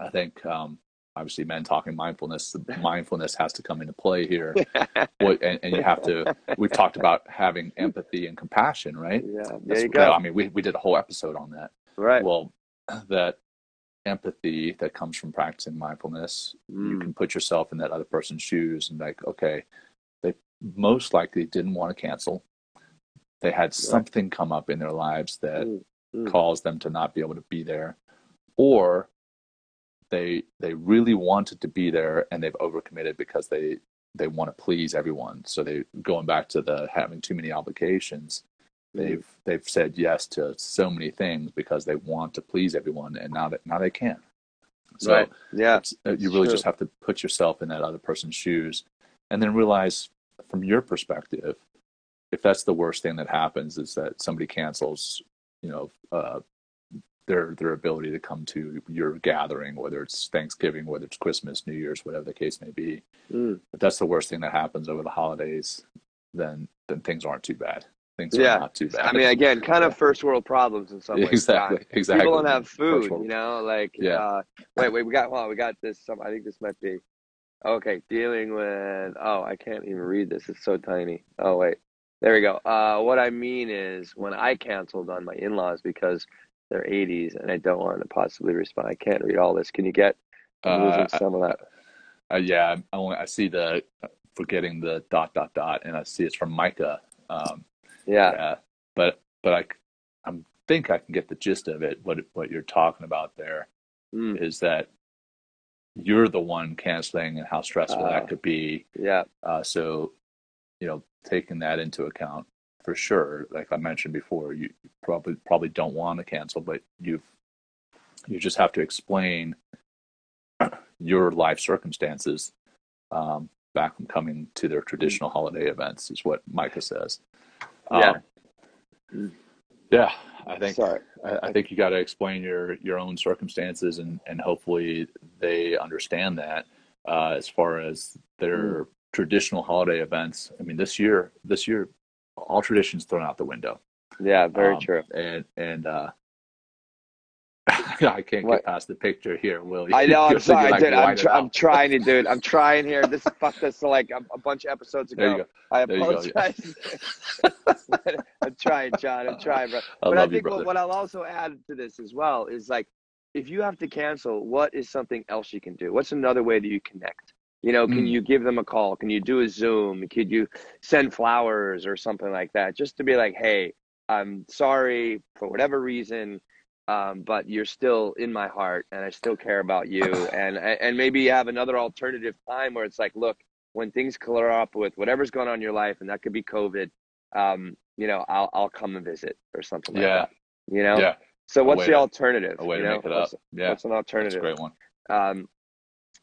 I think um, obviously, men talking mindfulness, the *laughs* mindfulness has to come into play here. *laughs* what, and, and, you have to. We've talked about having *laughs* empathy and compassion, right? Yeah, there you go. I mean, we we did a whole episode on that. Right. Well, *clears throat* that empathy that comes from practicing mindfulness. Mm. You can put yourself in that other person's shoes and like, okay, they most likely didn't want to cancel. They had something come up in their lives that mm. Mm. caused them to not be able to be there, or they they really wanted to be there and they've overcommitted because they they want to please everyone. So they going back to the having too many obligations. they've they've said yes to so many things because they want to please everyone, and now that now they can. So right. Yeah. uh, you really true. just have to put yourself in that other person's shoes, and then realize from your perspective, if that's the worst thing that happens, is that somebody cancels, you know, uh, their their ability to come to your gathering, whether it's Thanksgiving, whether it's Christmas, New Year's, whatever the case may be. Mm. If that's the worst thing that happens over the holidays, then then things aren't too bad. Things Yeah. are not too bad. I mean, again, kind of *laughs* first world problems in some ways. exactly, Jon. exactly. People don't have food, you know. Like, Yeah. uh, wait, wait, we got, on, we got this. Some, I think this might be. Okay, dealing with. Oh, I can't even read this. It's so tiny. Oh wait, there we go. Uh, what I mean is, when I canceled on my in-laws because they're 80s and I don't want to possibly respond. I can't read all this. Can you get? I'm Uh, some of that. Uh, yeah, I only I see the forgetting the dot dot dot, and I see it's from Micah. Um, Yeah, yeah, but but I I think I can get the gist of it. What what you're talking about there Mm, is that you're the one canceling, and how stressful Ah. that could be. yeah, Uh, so, you know, taking that into account for sure. Like I mentioned before, you probably probably don't want to cancel, but you've you just have to explain *clears throat* your life circumstances um, back from coming to their traditional holiday events, is what Micah says. Yeah. Um, yeah, I think Sorry. I, I think you got to explain your your own circumstances, and and hopefully they understand that. Uh, as far as their traditional holiday events, I mean, this year, this year, all traditions thrown out the window. Yeah, very Um, true. And and uh, *laughs* I can't What? get past the picture here, Will. I know. I'm *laughs* sorry, like dude. I'm, tr- I'm trying to do it. I'm trying here. This *laughs* fucked us like a, a bunch of episodes ago. You. I There you go, yeah. apologize. I'm trying, Jon. I'm trying, bro. I but love I you, think brother. what, what I'll also add to this as well is like, if you have to cancel, what is something else you can do? What's another way that you connect? You know, can Mm. you give them a call? Can you do a Zoom? Could you send flowers or something like that? Just to be like, hey, I'm sorry for whatever reason, um, but you're still in my heart, and I still care about you. *laughs* And and maybe you have another alternative time where it's like, look, when things clear up with whatever's going on in your life, and that could be COVID, um, you know, I'll I'll come and visit or something like Yeah. that. You know. Yeah, So what's the alternative? a way you to make it up. What's, Yeah, what's an alternative? that's a great one. Um,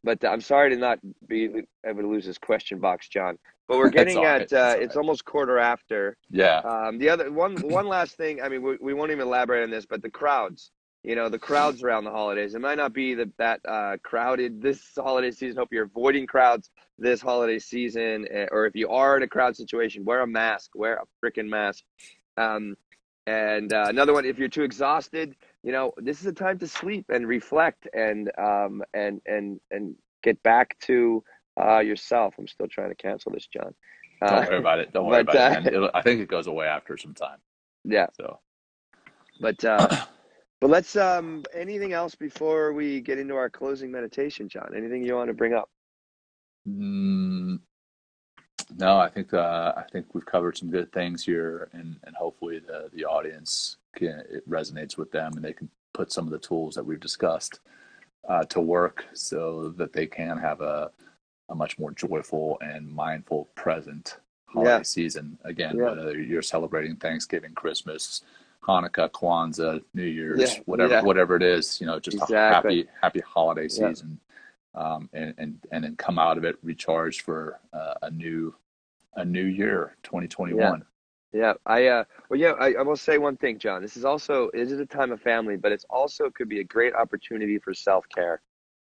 but I'm sorry to not be able to lose this question box, Jon. But we're *laughs* getting at That's uh, it's right. almost quarter after. Yeah, Um, the other one *clears throat* one last thing. I mean, we, we won't even elaborate on this, but the crowds. You know, the crowds around the holidays. It might not be the, that uh, crowded this holiday season. Hope you're avoiding crowds this holiday season, eh, or if you are in a crowd situation, wear a mask. Wear a freaking mask. Um, and uh, another one, if you're too exhausted, you know, this is a time to sleep and reflect and um, and and and get back to uh, yourself. I'm still trying to cancel this, Jon. don't Uh, worry about it. Don't worry *laughs* but, about uh, it. It'll, I think it goes away after some time. yeah, So but uh, *clears throat* but let's um, anything else before we get into our closing meditation, Jon? Anything you want to bring up? Mm, no, I think uh, I think we've covered some good things here, and and hopefully the the audience it resonates with them, and they can put some of the tools that we've discussed uh, to work, so that they can have a a much more joyful and mindful present holiday Yeah. season. Again, Yeah. whether you're celebrating Thanksgiving, Christmas, Hanukkah, Kwanzaa, New Year's, Yeah, whatever whatever it is, you know, just a Exactly. happy happy holiday season um, and, and and then come out of it recharged for uh, a new a new year 2021 Yeah, I uh, well, yeah, I, I will say one thing, Jon. This is also it is a time of family, but it's also could be a great opportunity for self care.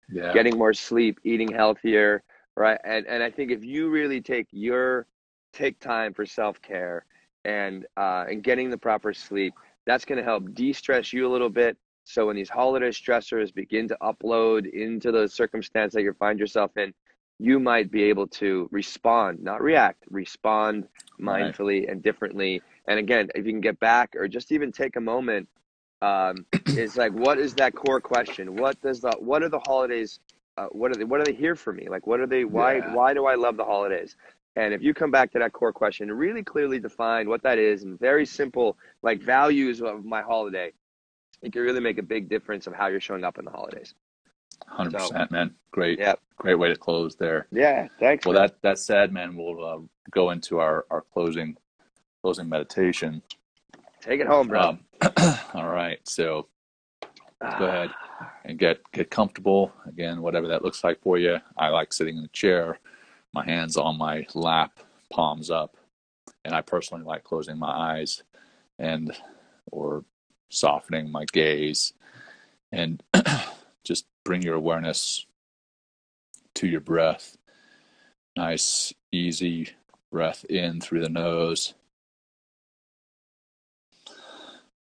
yeah getting more sleep, eating healthier, right? And and I think if you really take your take time for self care and uh, and getting the proper sleep, that's going to help de-stress you a little bit. So when these holiday stressors begin to upload into the circumstance that you find yourself in, you might be able to respond, not react, respond Right. mindfully and differently. And again, if you can get back or just even take a moment, um, *clears throat* it's like, what is that core question? What does the what are the holidays? Uh, what are they? What are they here for me? Like, what are they? Why? Yeah. Why do I love the holidays? And if you come back to that core question, and really clearly define what that is, and very simple, like values of my holiday, it can really make a big difference of how you're showing up in the holidays. 100% man great Yeah. great way to close there Yeah. Thanks. well man. that that said man we'll uh, go into our our closing closing meditation Take it home, bro. Um, *clears throat* all right. So go ahead and get get comfortable. Again, whatever that looks like for you. I like sitting in a chair, my hands on my lap, palms up, and I personally like closing my eyes and or softening my gaze and *clears throat* bring your awareness to your breath. Nice, easy breath in through the nose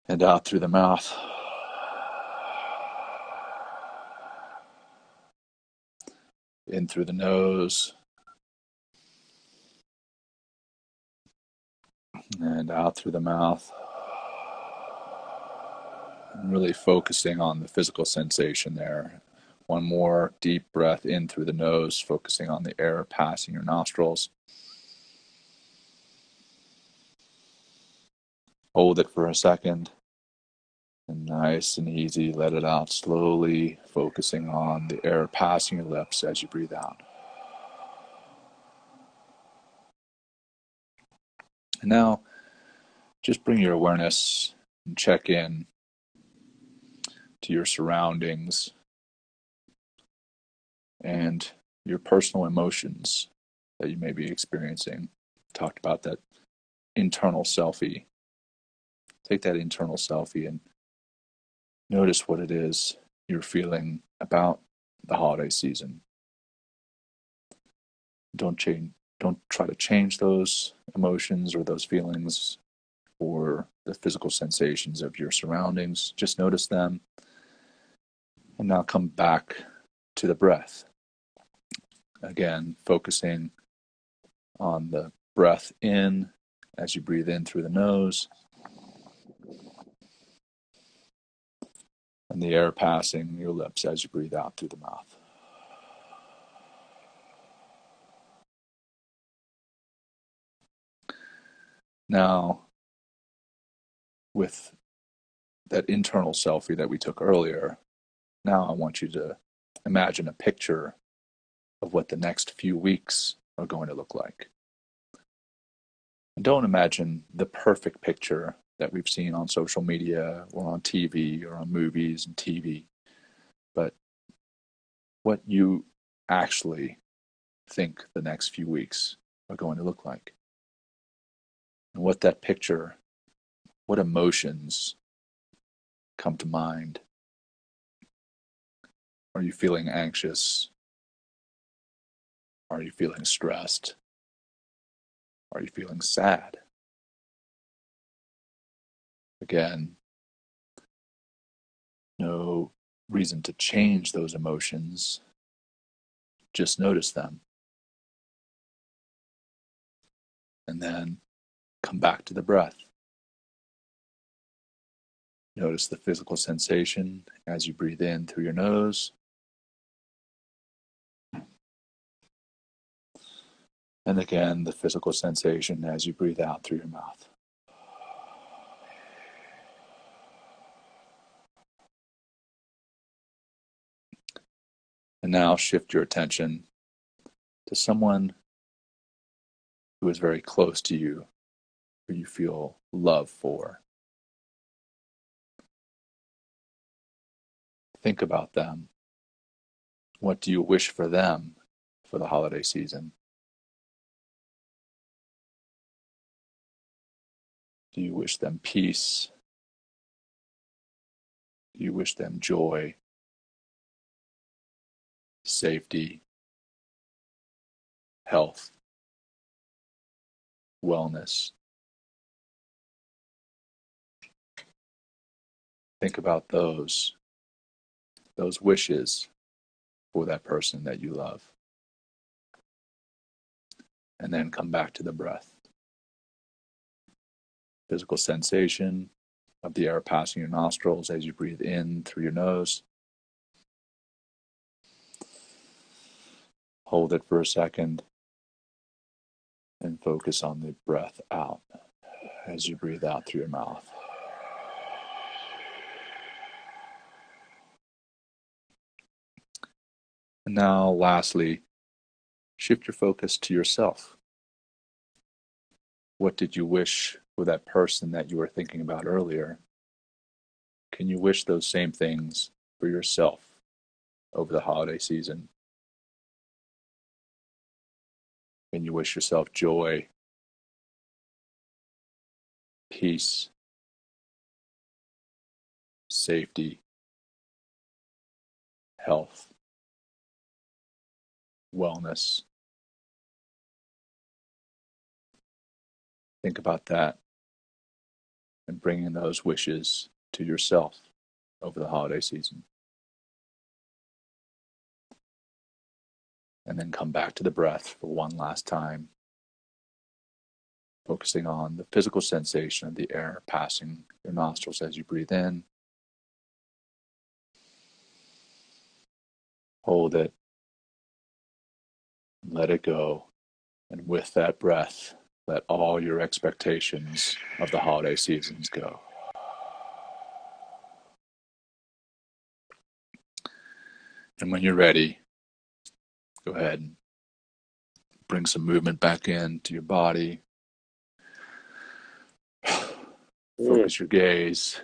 and out through the mouth. In through the nose and out through the mouth. And really focusing on the physical sensation there. One more deep breath in through the nose, focusing on the air passing your nostrils. Hold it for a second. And nice and easy, let it out slowly, focusing on the air passing your lips as you breathe out. And now, just bring your awareness and check in to your surroundings and your personal emotions that you may be experiencing. Talked about that internal selfie. Take that internal selfie and notice what it is you're feeling about the holiday season. Don't change don't try to change those emotions or those feelings or the physical sensations of your surroundings. Just notice them. And now come back to the breath. Again, focusing on the breath in as you breathe in through the nose and the air passing your lips as you breathe out through the mouth. Now, with that internal selfie that we took earlier, now I want you to imagine a picture of what the next few weeks are going to look like. And don't imagine the perfect picture that we've seen on social media or on TV or on movies and TV, but what you actually think the next few weeks are going to look like. And what that picture, what emotions come to mind. Are you feeling anxious? Are you feeling stressed? Are you feeling sad? Again, no reason to change those emotions. Just notice them. And then come back to the breath. Notice the physical sensation as you breathe in through your nose. And again, the physical sensation as you breathe out through your mouth. And now shift your attention to someone who is very close to you, who you feel love for. Think about them. What do you wish for them for the holiday season? Do you wish them peace? Do you wish them joy? safety, health, wellness. Think about those, those wishes for that person that you love. And then come back to the breath. Physical sensation of the air passing your nostrils as you breathe in through your nose Hold it for a second and focus on the breath out as you breathe out through your mouth. And now, lastly, shift your focus to yourself. What did you wish for that person that you were thinking about earlier, can you wish those same things for yourself over the holiday season? Can you wish yourself joy, peace, safety, health, wellness? Think about that and bringing those wishes to yourself over the holiday season. And then come back to the breath for one last time, focusing on the physical sensation of the air passing your nostrils as you breathe in. Hold it, let it go, and with that breath, let all your expectations of the holiday seasons go. And when you're ready, go ahead and bring some movement back into your body. *sighs* Focus your gaze.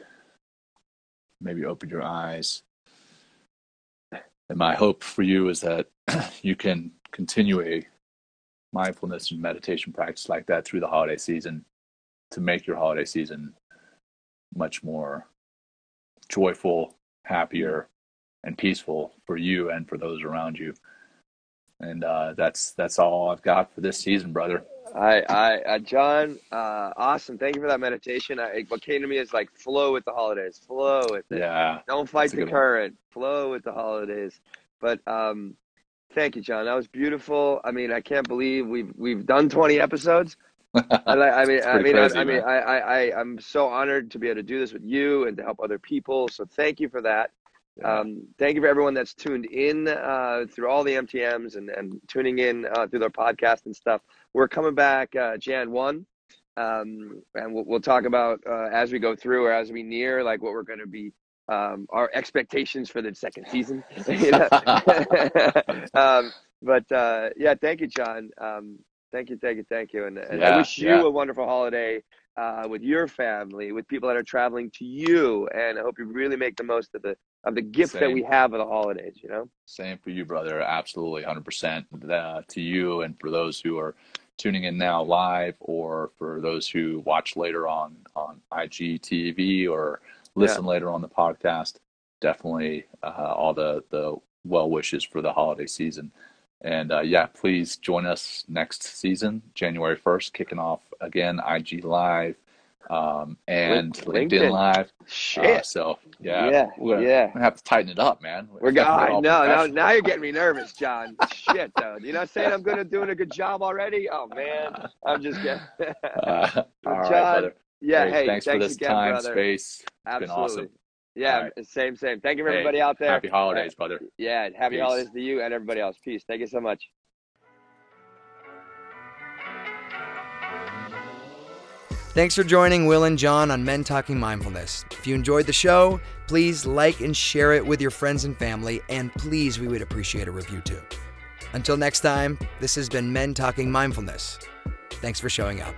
Maybe open your eyes. And my hope for you is that *clears throat* you can continue a mindfulness and meditation practice like that through the holiday season to make your holiday season much more joyful, happier, and peaceful for you and for those around you. And uh, that's that's all I've got for this season, brother. I, I, uh, Jon, uh, awesome. Thank you for that meditation. I, what came to me is like flow with the holidays, flow with it. Yeah. Don't fight the current, one. flow with the holidays. But um, thank you, Jon. That was beautiful. I mean, I can't believe we've we've done 20 episodes. I, *laughs* I mean, I mean, crazy, I, I mean, I, I, I'm so honored to be able to do this with you and to help other people. So thank you for that. Um, thank you for everyone that's tuned in uh, through all the MTMs and, and tuning in uh, through their podcast and stuff. We're coming back uh, Jan 1, um, and we'll, we'll, talk about uh, as we go through or as we near, like what we're going to be, um, our expectations for the second season. *laughs* *laughs* *laughs* um, but uh, yeah, thank you, Jon. Um, thank you, thank you, thank you. And, and yeah, I wish you yeah. a wonderful holiday uh, with your family, with people that are traveling to you. And I hope you really make the most of the of the gift Same. that we have of the holidays, you know? Same for you, brother. Absolutely, 100% uh, to you and for those who are tuning in now live or for those who watch later on on IGTV or listen yeah. later on the podcast. Definitely uh, all the, the well wishes for the holiday season. And uh, yeah, please join us next season, January 1st, kicking off again IG Live um, and LinkedIn, LinkedIn Live. Shit. Uh, so yeah, yeah, we're gonna, yeah. We're gonna have to tighten it up, man. We're going. No, no. Now you're getting me nervous, Jon. Shit, though. You're not saying I'm gonna doing a good job already. Oh man, I'm just getting. *laughs* *laughs* uh, Jon. Right, yeah. Hey, thanks, thanks, for this again, time, brother. space. It's Absolutely. been awesome. Yeah, right. same, same. Thank you for everybody hey, out there. Happy holidays, uh, brother. Yeah, happy Peace. holidays to you and everybody else. Peace. Thank you so much. Thanks for joining Will and Jon on Men Talking Mindfulness. If you enjoyed the show, please like and share it with your friends and family, and please, we would appreciate a review too. Until next time, this has been Men Talking Mindfulness. Thanks for showing up.